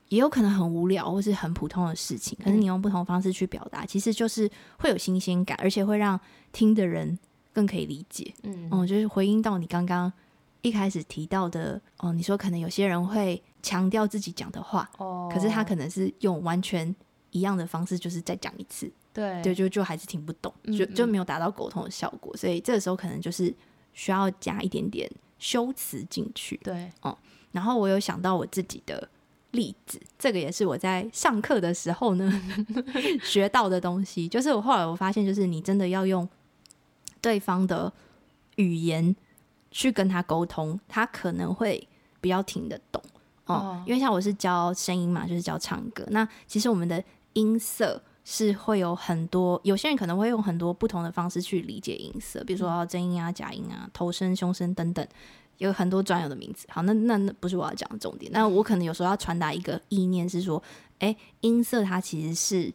也有可能很无聊或是很普通的事情。可是你用不同方式去表达，其实就是会有新鲜感，而且会让听的人更可以理解。嗯，嗯，就是回应到你刚刚一开始提到的，哦，你说可能有些人会强调自己讲的话，哦，可是他可能是用完全一样的方式，就是再讲一次，对，对就就还是听不懂，就就没有达到沟通的效果。所以这个时候可能就是。需要加一点点修辞进去，对，哦、嗯，然后我有想到我自己的例子，这个也是我在上课的时候呢 学到的东西。就是我后来我发现，就是你真的要用对方的语言去跟他沟通，他可能会比较听得懂哦。哦，因为像我是教声音嘛，就是教唱歌，那其实我们的音色是会有很多，有些人可能会用很多不同的方式去理解音色，比如说真音啊、假音啊、头声、胸声等等。有很多专有的名字，好，那那那不是我要讲的重点。那我可能有时候要传达一个意念，是说，哎、欸，音色它其实是，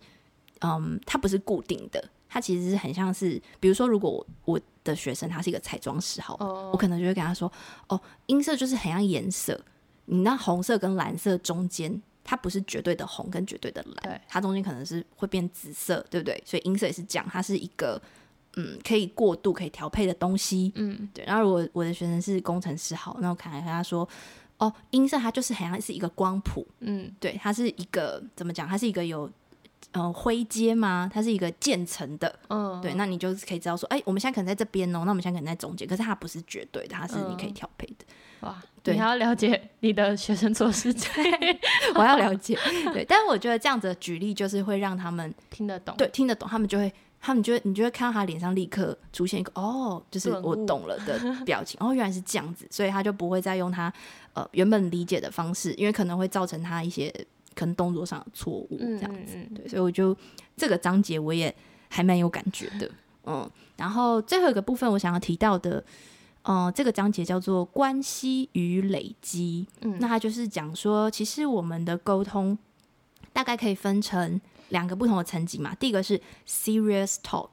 嗯，它不是固定的，它其实是很像是，比如说，如果我，我的学生他是一个彩妆师，好，oh. 我可能就会跟他说，哦，音色就是很像颜色，你那红色跟蓝色中间，它不是绝对的红跟绝对的蓝，对，它中间可能是会变紫色，对不对？所以音色也是这样，它是一个。嗯，可以过渡、可以调配的东西。嗯，对。然后如果我的学生是工程师，好，那我可能跟他说，哦，音色它就是好像是一个光谱。嗯，对，它是一个怎么讲？它是一个有呃灰阶吗？它是一个渐层的。嗯，对。那你就可以知道说，哎、欸，我们现在可能在这边哦，那我们现在可能在中间，可是它不是绝对的，它是你可以调配的。嗯、哇，对，你还要了解你的学生做事情，我要了解。对，但是我觉得这样子的举例就是会让他们 听得懂，对，听得懂，他们就会。他们就会，你就会看到他脸上立刻出现一个哦，就是我懂了的 表情。哦，原来是这样子，所以他就不会再用他呃原本理解的方式，因为可能会造成他一些可能动作上的错误这样子。对，所以我就这个章节我也还蛮有感觉的。嗯，然后最后一个部分我想要提到的，呃，这个章节叫做关系与累积。嗯，那它就是讲说，其实我们的沟通大概可以分成。两个不同的层级嘛，第一个是 serious talk，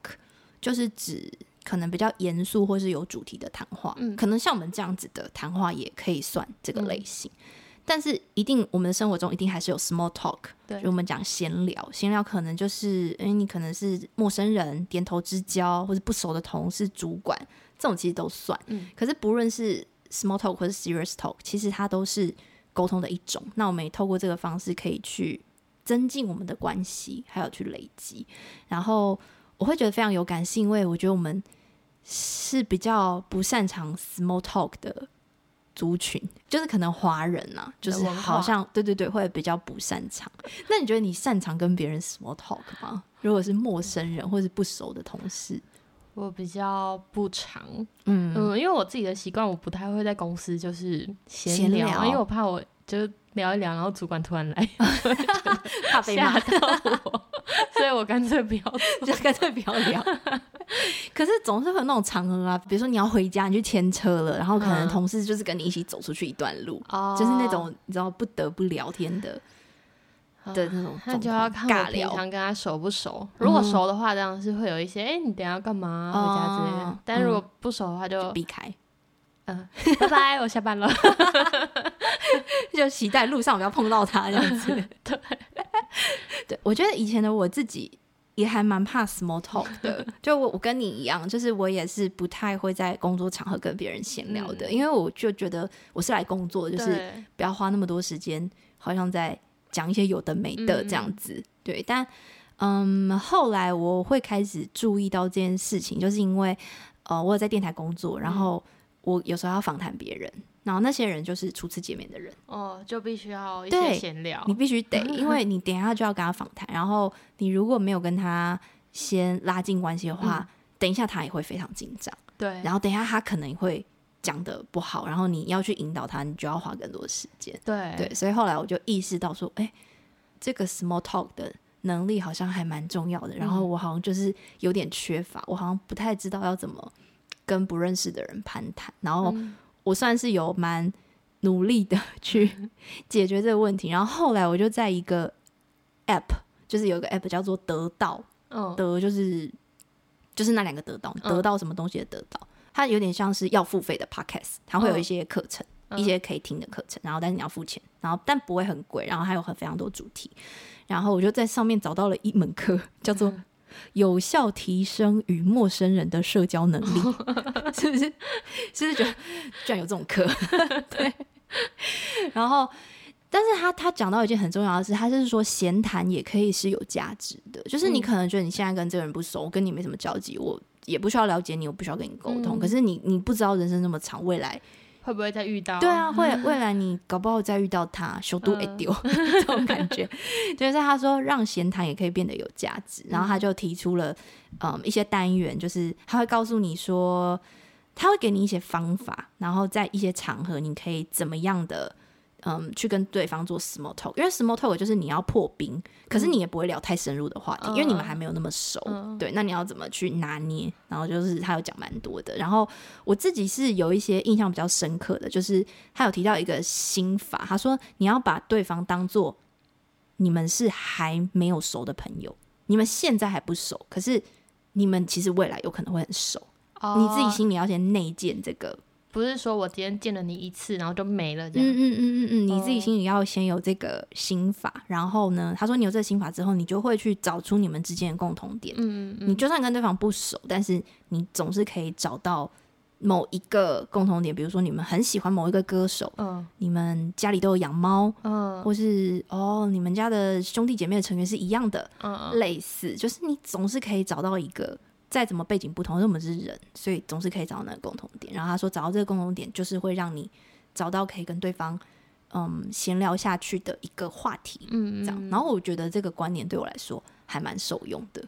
就是指可能比较严肃或是有主题的谈话，嗯，可能像我们这样子的谈话也可以算这个类型。嗯，但是一定我们的生活中一定还是有 small talk，对，就我们讲闲聊，闲聊可能就是，诶，你可能是陌生人点头之交，或者不熟的同事、主管，这种其实都算。嗯，可是不论是 small talk 或是 serious talk，其实它都是沟通的一种。那我们也透过这个方式可以去。增进我们的关系，还有去累积。然后我会觉得非常有感，是因为我觉得我们是比较不擅长 small talk 的族群，就是可能华人啊，就是好像对对对，会比较不擅长。那你觉得你擅长跟别人 small talk 吗？如果是陌生人或是不熟的同事，我比较不常。嗯嗯，因为我自己的习惯，我不太会在公司就是闲聊，因为我怕我就。聊一聊，然后主管突然来，怕被骂到我，所以我干脆不要，就干脆不要聊。可是总是会有那种场合啊，比如说你要回家，你去牵车了，然后可能同事就是跟你一起走出去一段路，嗯、就是那种你知道不得不聊天的、哦、的那种，那就要看我平常跟他熟不熟。如果熟的话，当然是会有一些，哎、欸，你等下要干嘛？回家之类的。哦、但如果不熟的话就，就避开。嗯，拜拜，我下班了。就期待路上不要碰到他这样子。对，对，我觉得以前的我自己也还蛮怕 small talk 的。就我，我跟你一样，就是我也是不太会在工作场合跟别人闲聊的，嗯，因为我就觉得我是来工作，就是不要花那么多时间，好像在讲一些有的没的这样子。嗯，对，但嗯，后来我会开始注意到这件事情，就是因为呃，我有在电台工作，然后。我有时候要访谈别人，然后那些人就是初次见面的人，哦，就必须要一些闲聊，你必须得，因为你等一下就要跟他访谈，然后你如果没有跟他先拉近关系的话，嗯，等一下他也会非常紧张，对，然后等一下他可能会讲的不好，然后你要去引导他，你就要花更多的时间，对。对，所以后来我就意识到说，哎，这个 small talk 的能力好像还蛮重要的，然后我好像就是有点缺乏，我好像不太知道要怎么。跟不认识的人攀谈，然后我算是有蛮努力的 去 解决这个问题。然后后来我就在一个 app，就是有一个 app 叫做得到，嗯，得就是就是那两个得到，得到什么东西的得到，它有点像是要付费的 podcast，它会有一些课程，一些可以听的课程，然后但是你要付钱，然后但不会很贵，然后还有很非常多主题，然后我就在上面找到了一门课，叫做。有效提升与陌生人的社交能力，是不是？是不是觉得居然有这种课？对。然后，但是他他讲到一件很重要的事，他就是说闲谈也可以是有价值的。就是你可能觉得你现在跟这个人不熟，跟你没什么交集，我也不需要了解你，我不需要跟你沟通。可是你你不知道人生那么长，未来会不会再遇到？对啊，会未来你搞不好再遇到他，首都会丢 这种感觉。就是他说让闲谈也可以变得有价值，然后他就提出了嗯一些单元，就是他会告诉你说，他会给你一些方法，然后在一些场合你可以怎么样的。嗯，去跟对方做 small talk，因为 small talk 就是你要破冰，可是你也不会聊太深入的话题，嗯、因为你们还没有那么熟。嗯、对，那你要怎么去拿捏？然后就是他有讲蛮多的，然后我自己是有一些印象比较深刻的，就是他有提到一个心法，他说你要把对方当做你们是还没有熟的朋友，你们现在还不熟，可是你们其实未来有可能会很熟，哦、你自己心里要先内建这个。不是说我今天见了你一次，然后就没了这样。嗯嗯嗯嗯嗯，你自己心里要先有这个心法，哦、然后呢，他说你有这个心法之后，你就会去找出你们之间的共同点。嗯嗯嗯，你就算跟对方不熟，但是你总是可以找到某一个共同点，比如说你们很喜欢某一个歌手，嗯，你们家里都有养猫，嗯，或是哦，你们家的兄弟姐妹的成员是一样的，嗯，类似，就是你总是可以找到一个。再怎么背景不同，因为我们是人，所以总是可以找到那个共同点。然后他说，找到这个共同点，就是会让你找到可以跟对方嗯闲聊下去的一个话题，嗯，这样。然后我觉得这个观念对我来说还蛮受用的。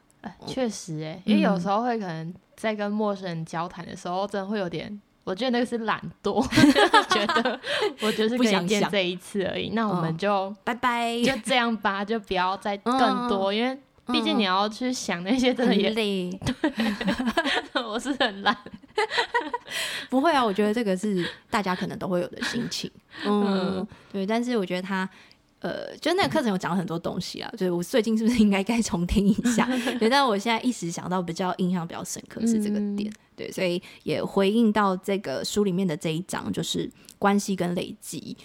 确、呃、实，哎，因为有时候会可能在跟陌生人交谈的时候，真的会有点，我觉得那个是懒惰，觉得我就是不想见这一次而已。那我们就、哦、拜拜，就这样吧，就不要再更多，嗯、因为。毕竟你要去想那些真的也累，对，我是很懒，不会啊，我觉得这个是大家可能都会有的心情，嗯，嗯。对，但是我觉得他，呃，就那个课程有讲了很多东西啊，所以我最近是不是应该该重听一下？对，但我现在一时想到比较印象比较深刻是这个点，嗯、对，所以也回应到这个书里面的这一章，就是关系跟累积。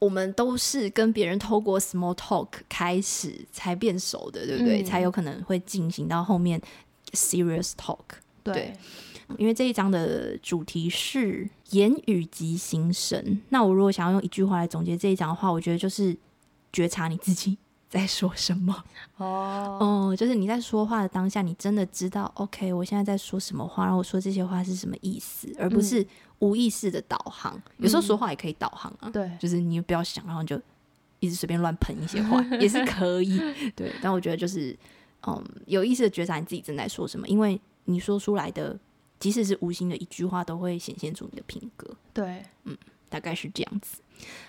我们都是跟别人透过 small talk 开始才变熟的，对不对？嗯、才有可能会进行到后面 serious talk。对，对，因为这一章的主题是言语及心声。那我如果想要用一句话来总结这一章的话，我觉得就是觉察你自己在说什么。哦，哦，就是你在说话的当下，你真的知道，OK，我现在在说什么话，然后我说这些话是什么意思，而不是。无意识的导航，有时候说话也可以导航啊。对、嗯，就是你不要想，然后就一直随便乱喷一些话，也是可以。对，但我觉得就是，嗯，有意识的觉察你自己正在说什么，因为你说出来的，即使是无心的一句话，都会显现出你的品格。对，嗯，大概是这样子。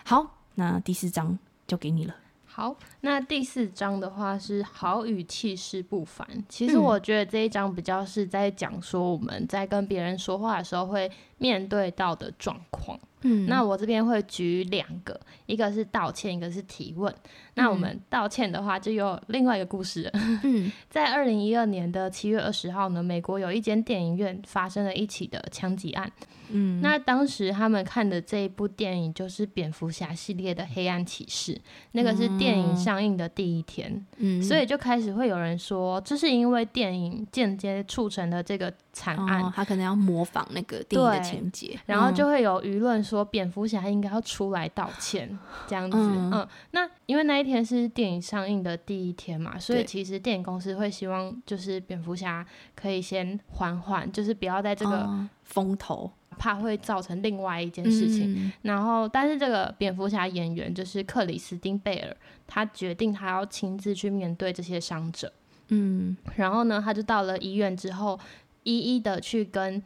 好，那第四章交给你了。好，那第四章的话是好语气势不凡。其实我觉得这一章比较是在讲说我们在跟别人说话的时候会面对到的状况。嗯，那我这边会举两个，一个是道歉，一个是提问。那我们道歉的话，就有另外一个故事了。嗯，在二零一二年的七月二十号呢，美国有一间电影院发生了一起的枪击案。嗯，那当时他们看的这一部电影就是蝙蝠侠系列的《黑暗骑士》，那个是电影上映的第一天，嗯，所以就开始会有人说，这是因为电影间接促成的这个惨案，哦，他可能要模仿那个电影的情节，然后就会有舆论说蝙蝠侠应该要出来道歉，这样子，嗯，嗯，那因为那一天是电影上映的第一天嘛，所以其实电影公司会希望就是蝙蝠侠可以先缓缓，就是不要在这个，哦，风头。怕会造成另外一件事情，嗯、然后，但是这个蝙蝠侠演员就是克里斯汀贝尔，他决定他要亲自去面对这些伤者，嗯，然后呢，他就到了医院之后，一一的去跟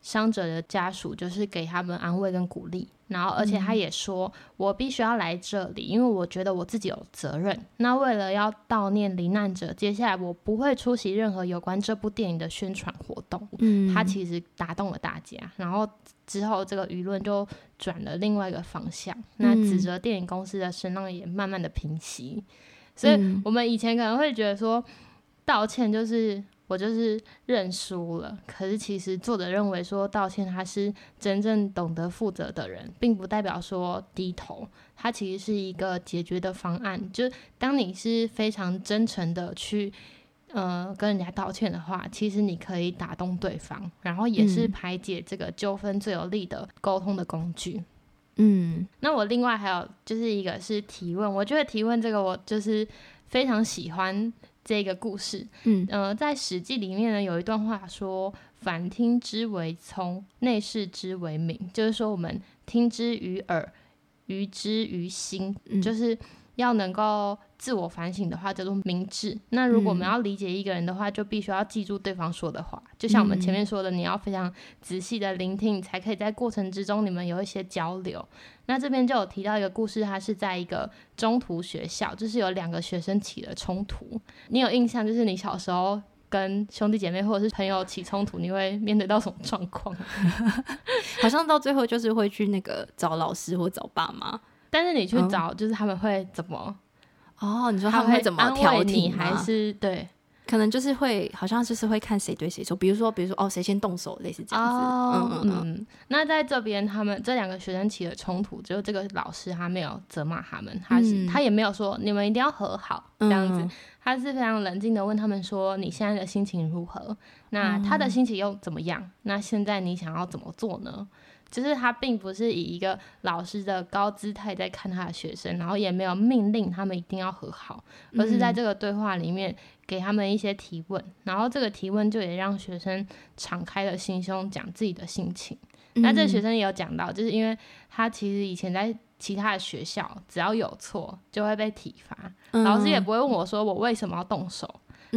伤者的家属，就是给他们安慰跟鼓励。然后，而且他也说，嗯、我必须要来这里，因为我觉得我自己有责任。那为了要悼念罹难者，接下来我不会出席任何有关这部电影的宣传活动。嗯，他其实打动了大家。然后之后，这个舆论就转了另外一个方向，嗯、那指责电影公司的声浪也慢慢的平息。所以我们以前可能会觉得说，道歉就是。我就是认输了，可是其实作者认为说道歉，他是真正懂得负责的人，并不代表说低头，他其实是一个解决的方案。就当你是非常真诚的去，呃，跟人家道歉的话，其实你可以打动对方，然后也是排解这个纠纷最有力的沟通的工具。嗯，那我另外还有就是一个是提问，我觉得提问这个我就是非常喜欢。这个故事。嗯，呃，在《史记》里面呢，有一段话说：“反听之为聪，内视之为明。”就是说，我们听之于耳，于之于心，嗯、就是。要能够自我反省的话，叫做明智。那如果我们要理解一个人的话，就必须要记住对方说的话。就像我们前面说的，你要非常仔细的聆听，才可以在过程之中你们有一些交流。那这边就有提到一个故事，它是在一个中途学校，就是有两个学生起了冲突。你有印象，就是你小时候跟兄弟姐妹或者是朋友起冲突，你会面对到什么状况？好像到最后就是会去那个找老师或找爸妈。但是你去找，就是他们会怎么？哦，你说他们会怎么调停？还是对？可能就是会，好像就是会看谁对谁错。比如说，比如说，哦，谁先动手，类似这样子。哦、嗯嗯嗯。那在这边，他们这两个学生起了冲突，只有这个老师他没有责骂他们，他是、嗯、他也没有说你们一定要和好这样子，嗯、他是非常冷静的问他们说：“你现在的心情如何？那他的心情又怎么样？嗯、那现在你想要怎么做呢？”就是他并不是以一个老师的高姿态在看他的学生，然后也没有命令他们一定要和好，而是在这个对话里面给他们一些提问，然后这个提问就也让学生敞开了心胸讲自己的心情。那这个学生也有讲到，就是因为他其实以前在其他的学校，只要有错就会被体罚，老师也。不会问我说我为什么要动手，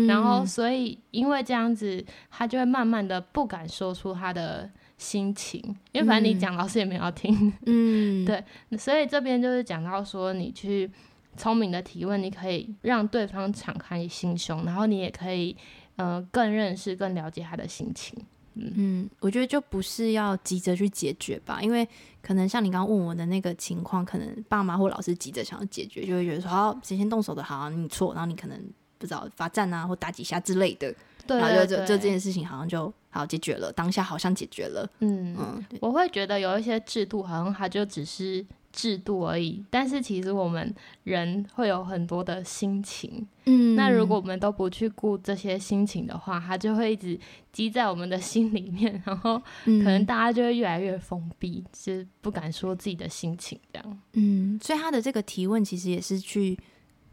然后。所以因为这样子，他就会慢慢的不敢说出他的。心情，因为反正你讲，老师也没有要听。嗯，对，所以这边就是讲到说，你去聪明的提问，你可以让对方敞开心胸，然后你也可以，呃，更认识、更了解他的心情。嗯，嗯，我觉得就不是要急着去解决吧，因为可能像你刚刚问我的那个情况，可能爸妈或老师急着想要解决，就会觉得说，好，谁先动手的，好，你错，然后你可能不知道罚站啊，或打几下之类的。对，然后就就这件事情好像就好解决了，当下好像解决了。嗯嗯，我会觉得有一些制度好像它就只是制度而已，但是其实我们人会有很多的心情。嗯，那如果我们都不去顾这些心情的话，它就会一直积在我们的心里面，然后可能大家就会越来越封闭，就是不敢说自己的心情这样。嗯，所以他的这个提问其实也是去。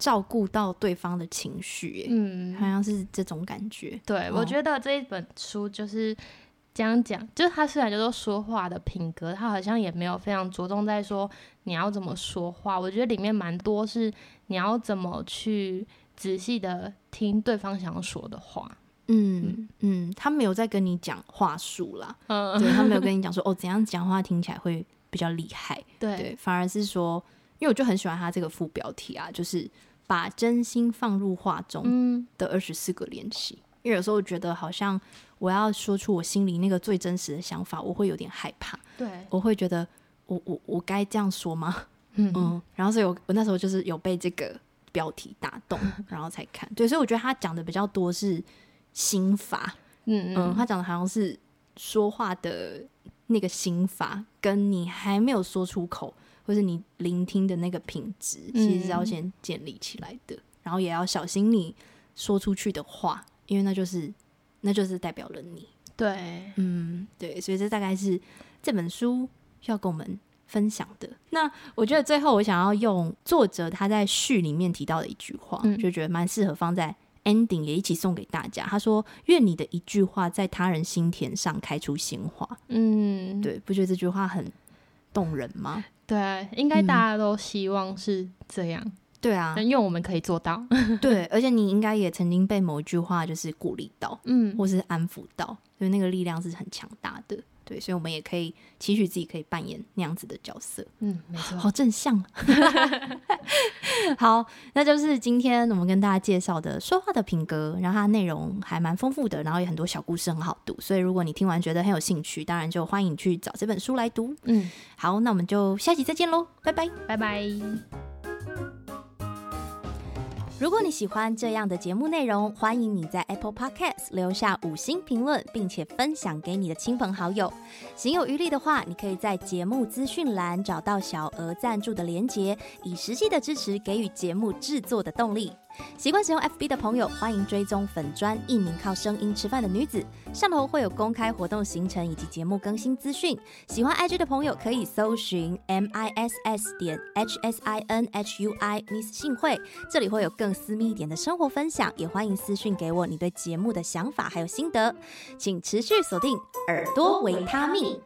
照顾到对方的情绪，嗯，好像是这种感觉。对，哦、我觉得这一本书就是这样讲，就是他虽然叫做说话的品格，他好像也没有非常着重在说你要怎么说话。我觉得里面蛮多是你要怎么去仔细的听对方想说的话。嗯嗯，嗯，他没有在跟你讲话术啦，嗯，对，他没有跟你讲说哦怎样讲话听起来会比较厉害，对，对，反而是说，因为我就很喜欢他这个副标题啊，就是。把真心放入话中的二十四个练习，嗯、因为有时候我觉得好像我要说出我心里那个最真实的想法，我会有点害怕。对，我会觉得我我我该这样说吗？嗯嗯。然后所以我我那时候就是有被这个标题打动，然后才看。对，所以我觉得他讲的比较多是心法。嗯嗯，他讲的好像是说话的那个心法，跟你还没有说出口。或是你聆听的那个品质，其实是要先建立起来的，嗯、然后也要小心你说出去的话，因为那就是那就是代表了你。对，嗯，对，所以这大概是这本书要跟我们分享的。那我觉得最后我想要用作者他在序里面提到的一句话，嗯、就觉得蛮适合放在 ending 也一起送给大家。他说：“愿你的一句话在他人心田上开出鲜花。”嗯，对，不觉得这句话很动人吗？对，应该大家都希望是这样。嗯、对啊，因为我们可以做到。对，而且你应该也曾经被某一句话就是鼓励到，嗯，或是安抚到，所以那个力量是很强大的。对，所以我们也可以期许自己可以扮演那样子的角色。嗯，没错，好正向。好，那就是今天我们跟大家介绍的说话的品格，然后它内容还蛮丰富的，然后也很多小故事很好读。所以如果你听完觉得很有兴趣，当然就欢迎去找这本书来读。嗯，好，那我们就下期再见喽，拜拜，拜拜。如果你喜欢这样的节目内容，欢迎你在 Apple Podcast 留下五星评论，并且分享给你的亲朋好友。行有余力的话，你可以在节目资讯栏找到小额赞助的连结，以实际的支持给予节目制作的动力。习惯使用 FB 的朋友，欢迎追踪粉专一名靠声音吃饭的女子，上头会有公开活动行程以及节目更新资讯。喜欢 IG 的朋友可以搜寻 M I S S 点 H S I N H U I Miss 信会，这里会有更私密一点的生活分享，也欢迎私讯给我你对节目的想法还有心得，请持续锁定耳朵维他命。